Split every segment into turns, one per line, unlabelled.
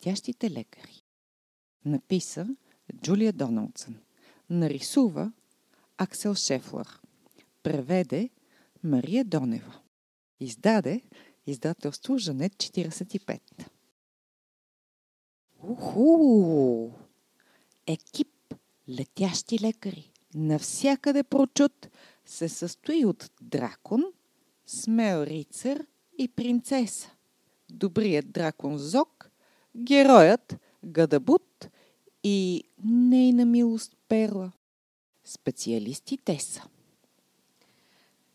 Летящите лекари. Написа Джулия Доналдсън. Нарисува Аксел Шефлър. Преведе Мария Донева. Издаде издателство Жанет 45. Уху! Екип летящи лекари. Навсякъде прочут се състои от дракон, смел рицар и принцеса. Добрият дракон Зок, героят Гадабут и нейна милост Перла. Специалисти те са.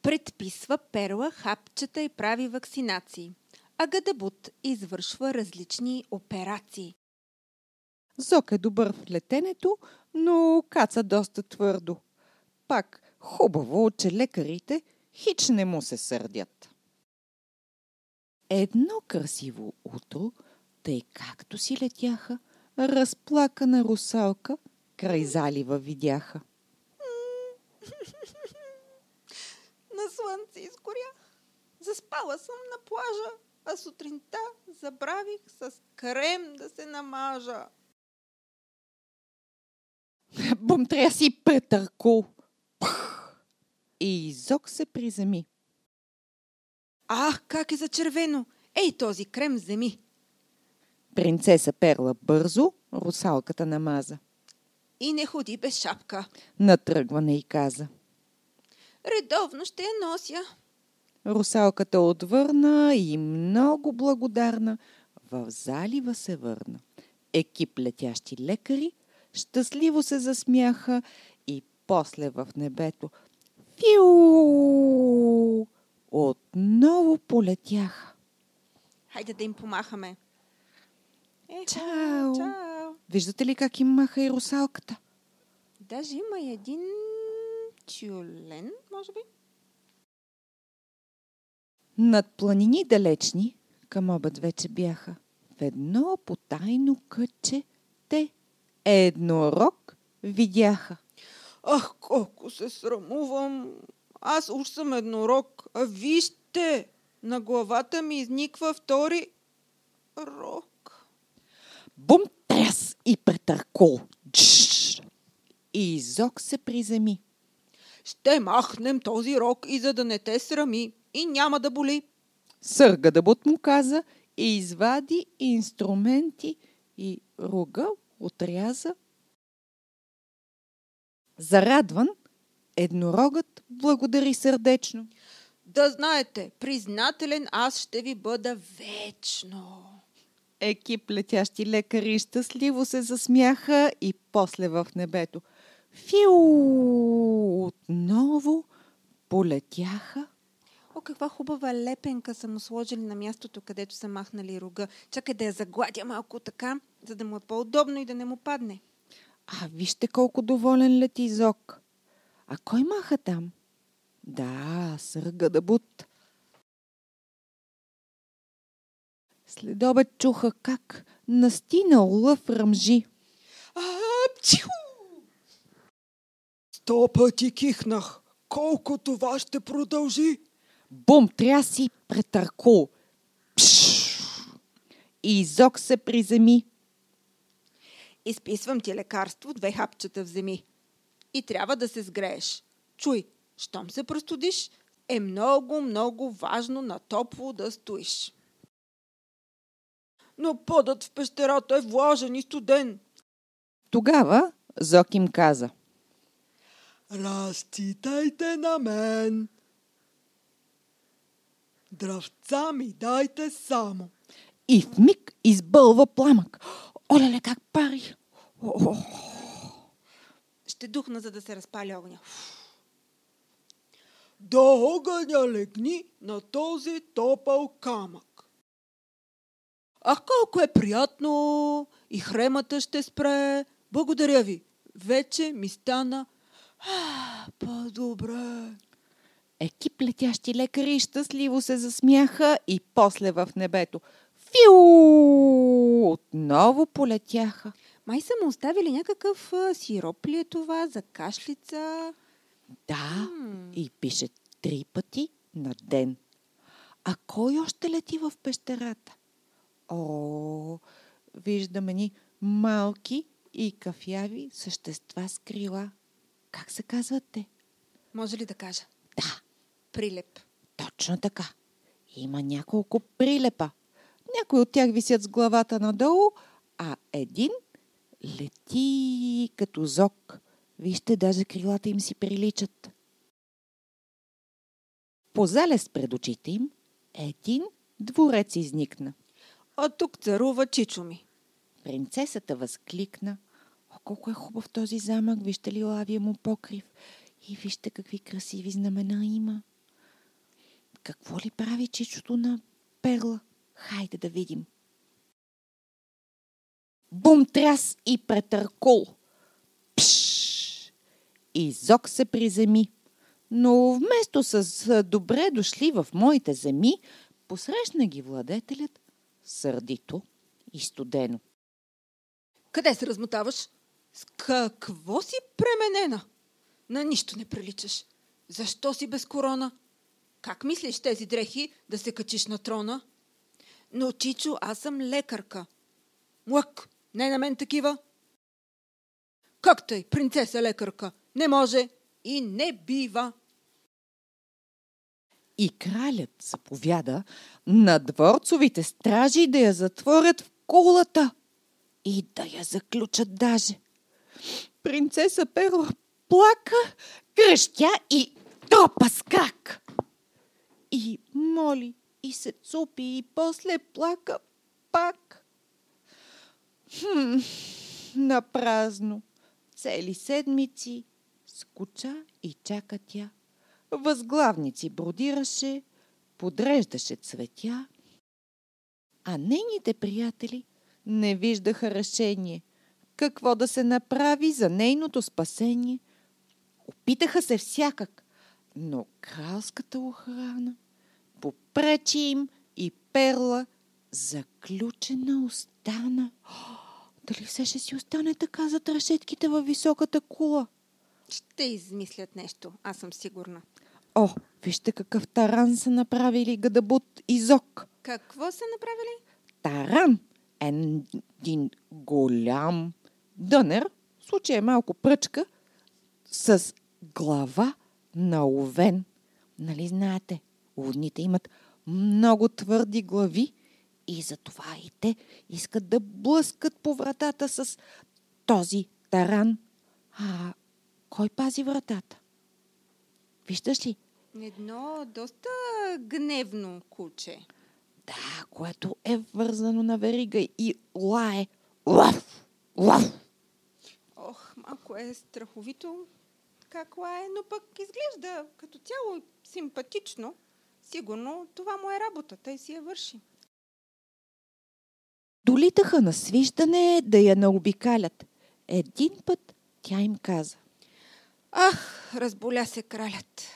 Предписва перла, хапчета и прави вакцинации. А Гадабут извършва различни операции.
Зок е добър в летенето, но каца доста твърдо. Пак хубаво, че лекарите хич не му се сърдят. Едно красиво утро, тъй както си летяха, разплакана русалка край залива видяха.
На слънце изгорях. Заспала съм на плажа, а сутринта забравих с крем да се намажа.
Бум тряси претърко. И Зок се приземи.
Ах, как е зачервено! Ей, този крем вземи!
Принцеса Перла бързо русалката намаза.
И не ходи без шапка.
Натръгване и каза.
Редовно ще я нося.
Русалката отвърна и много благодарна в залива се върна. Екип летящи лекари щастливо се засмяха и после в небето фиу отново полетяха.
Хайде да им помахаме. Ехо,
Чао!
Чао!
Виждате ли как им маха и русалката?
Даже има и един тюлен, може би.
Над планини далечни, към обед вече бяха, в едно потайно кътче те еднорог видяха.
Ах, колко се срамувам. Аз уж съм еднорог. А вижте, на главата ми изниква втори рог.
Бум тряс и претъркол. Джш! И Зок се приземи.
Ще махнем този рог и за да не те срами и няма да боли.
Сърга да бут му каза и извади инструменти и рога отряза. Зарадван, еднорогът благодари сърдечно.
Да знаете, признателен аз ще ви бъда вечно.
Екип летящи лекари щастливо се засмяха и после в небето. Фиу! Отново полетяха.
О, каква хубава лепенка са му сложили на мястото, където са махнали рога. Чакай да я загладя малко така, за да му е по-удобно и да не му падне.
А вижте колко доволен лети Зок. А кой маха там? Да, сърга да бут. След обед чуха как настинал лъв ръмжи.
Апчху! Сто пъти кихнах. Колко това ще продължи?
Бум, тряси претърко. Пш! И Зок се приземи.
Изписвам ти лекарство, две хапчета вземи. И трябва да се сгрееш. Чуй, щом се простудиш, е много, много важно на топло да стоиш. Но подът в пещерата е влажен и студен.
Тогава Зок им каза.
Разчитайте на мен. Дравца ми дайте само.
И в миг избълва пламък. Олеле, как пари!
Ще духна, за да се разпали огъня.
До огъня легни на този топъл камък.
Ах, колко е приятно! И хремата ще спре. Благодаря ви. Вече ми стана а, по-добре.
Екип летящи лекари щастливо се засмяха и после в небето. Фиу! Отново полетяха.
Май са му оставили някакъв а, сироп ли е това за кашлица?
Да,
М.
и пише три пъти на ден. А кой още лети в пещерата? О, виждам ни малки и кафяви същества с крила. Как се казват те?
Може ли да кажа?
Да,
Прилеп.
точно така. Има няколко прилепа. Някои от тях висят с главата надолу, а един лети като зок. Вижте, даже крилата им си приличат. По залез пред очите им един дворец изникна.
А тук царува чичо ми.
Принцесата възкликна. О, колко е хубав този замък, вижте ли лавия му покрив. И вижте какви красиви знамена има. Какво ли прави чичото на перла? Хайде да видим. Бум тряс и претъркул. Пш! И Зок се приземи. Но вместо с добре дошли в моите земи, посрещна ги владетелят сърдито и студено.
Къде се размотаваш? С какво си пременена? На нищо не приличаш. Защо си без корона? Как мислиш тези дрехи да се качиш на трона? Но, Чичо, аз съм лекарка. Млък, не на мен такива. Как тъй, принцеса лекарка? Не може и не бива.
И кралят заповяда на дворцовите стражи да я затворят в кулата и да я заключат даже. Принцеса Перла плака, кръщя и топа с крак. И моли, и се цупи, и после плака пак. Хм, на празно. Цели седмици скуча и чака тя. Възглавници бродираше, подреждаше цветя, а нейните приятели не виждаха решение какво да се направи за нейното спасение. Опитаха се всякак, но кралската охрана попречи им и перла заключена остана. Дали все ще си остане така за трешетките във високата кула?
Ще измислят нещо, аз съм сигурна.
О, вижте какъв таран са направили Гадабут и Зок.
Какво са направили?
Таран е един голям дънер, в случая е малко пръчка, с глава на овен. Нали знаете, овните имат много твърди глави и затова и те искат да блъскат по вратата с този таран. А кой пази вратата? Виждаш ли?
Едно доста гневно куче.
Да, което е вързано на верига и лае. Лав! Лав!
Ох, малко е страховито как лае, но пък изглежда като цяло симпатично. Сигурно това му е работата и си я върши.
Долитаха на свиждане да я наобикалят. Един път тя им каза.
Ах, разболя се кралят.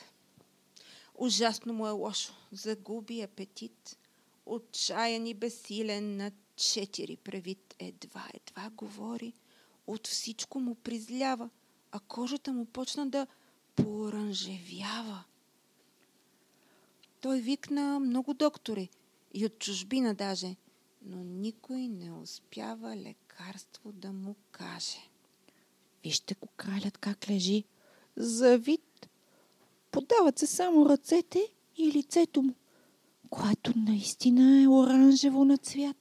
Ужасно му е лошо. Загуби апетит. Отчаян и безсилен на четири превид. Едва, едва говори. От всичко му призлява, а кожата му почна да пооранжевява. Той викна много доктори и от чужбина даже, но никой не успява лекарство да му каже.
Вижте го кралят как лежи. Завид. Подават се само ръцете и лицето му, което наистина е оранжево на цвят.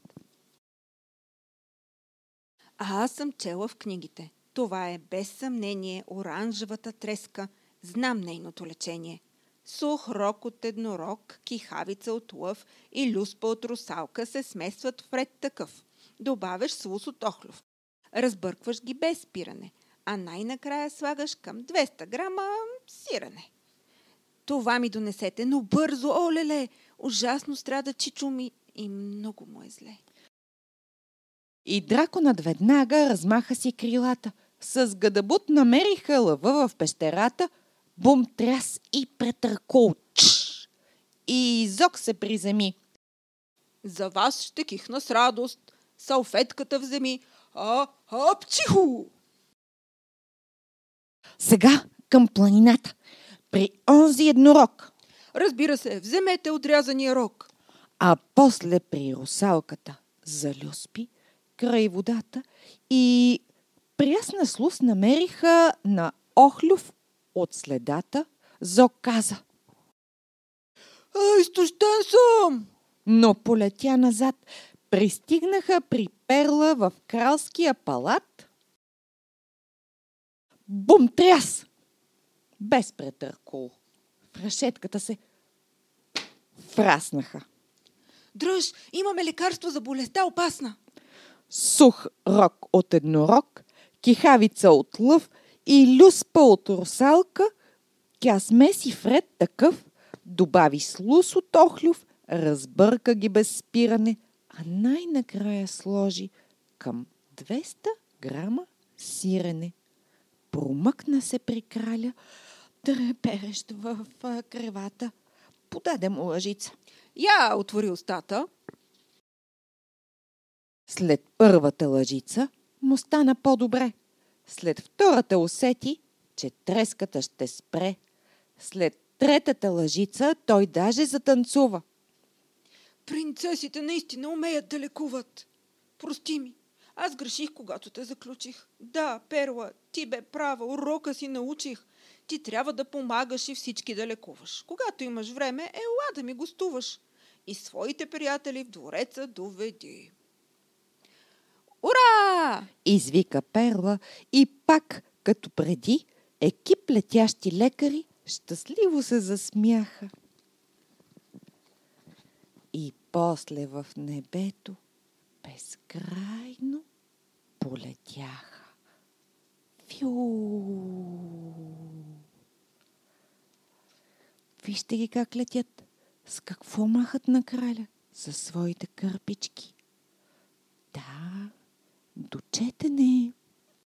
А аз съм чела в книгите. Това е без съмнение оранжевата треска. Знам нейното лечение. Сух рок от еднорог, кихавица от лъв и люспа от русалка се смесват в ред такъв. Добавяш слус от охлюв. Разбъркваш ги без спиране, а най-накрая слагаш към 200 грама сирене. Това ми донесете, но бързо, олеле! Ужасно страда чичо ми и много му е зле.
И драконът веднага размаха си крилата. С гадабут намериха лъва в пещерата, бум тряс и претъркол. И Зок се приземи.
За вас ще кихна с радост. Салфетката вземи. А, апчиху!
Сега към планината, при онзи еднорог,
Разбира се, вземете отрязания рог.
а после при русалката за люспи край водата и прясна слус намериха на Охлюв от следата. Зо каза,
А, изтощен съм!
но полетя назад. Пристигнаха при Перла в кралския палат. Бум тряс! Без претъркол. В решетката се фраснаха.
Дръж, имаме лекарство за болестта опасна.
сух рок от еднорог, кихавица от лъв и люспа от русалка, тя смеси вред такъв, добави слус от охлюв, разбърка ги без спиране, а най-накрая сложи към 200 грама сирене. Промъкна се при краля, треперещ в кревата. Подаде му лъжица.
Я отвори устата.
След първата лъжица му стана по-добре. След втората усети, че треската ще спре. След третата лъжица той даже затанцува.
Принцесите наистина умеят да лекуват. Прости ми. Аз греших, когато те заключих. Да, Перла, ти бе права, урока си научих. Ти трябва да помагаш и всички да лекуваш. Когато имаш време, ела да ми гостуваш. И своите приятели в двореца доведи. Ура!
Извика Перла и пак, като преди, екип летящи лекари щастливо се засмяха. И после в небето безкрайно полетяха. Фю! Вижте ги как летят. С какво махат на краля? За своите кърпички. Да, до четене.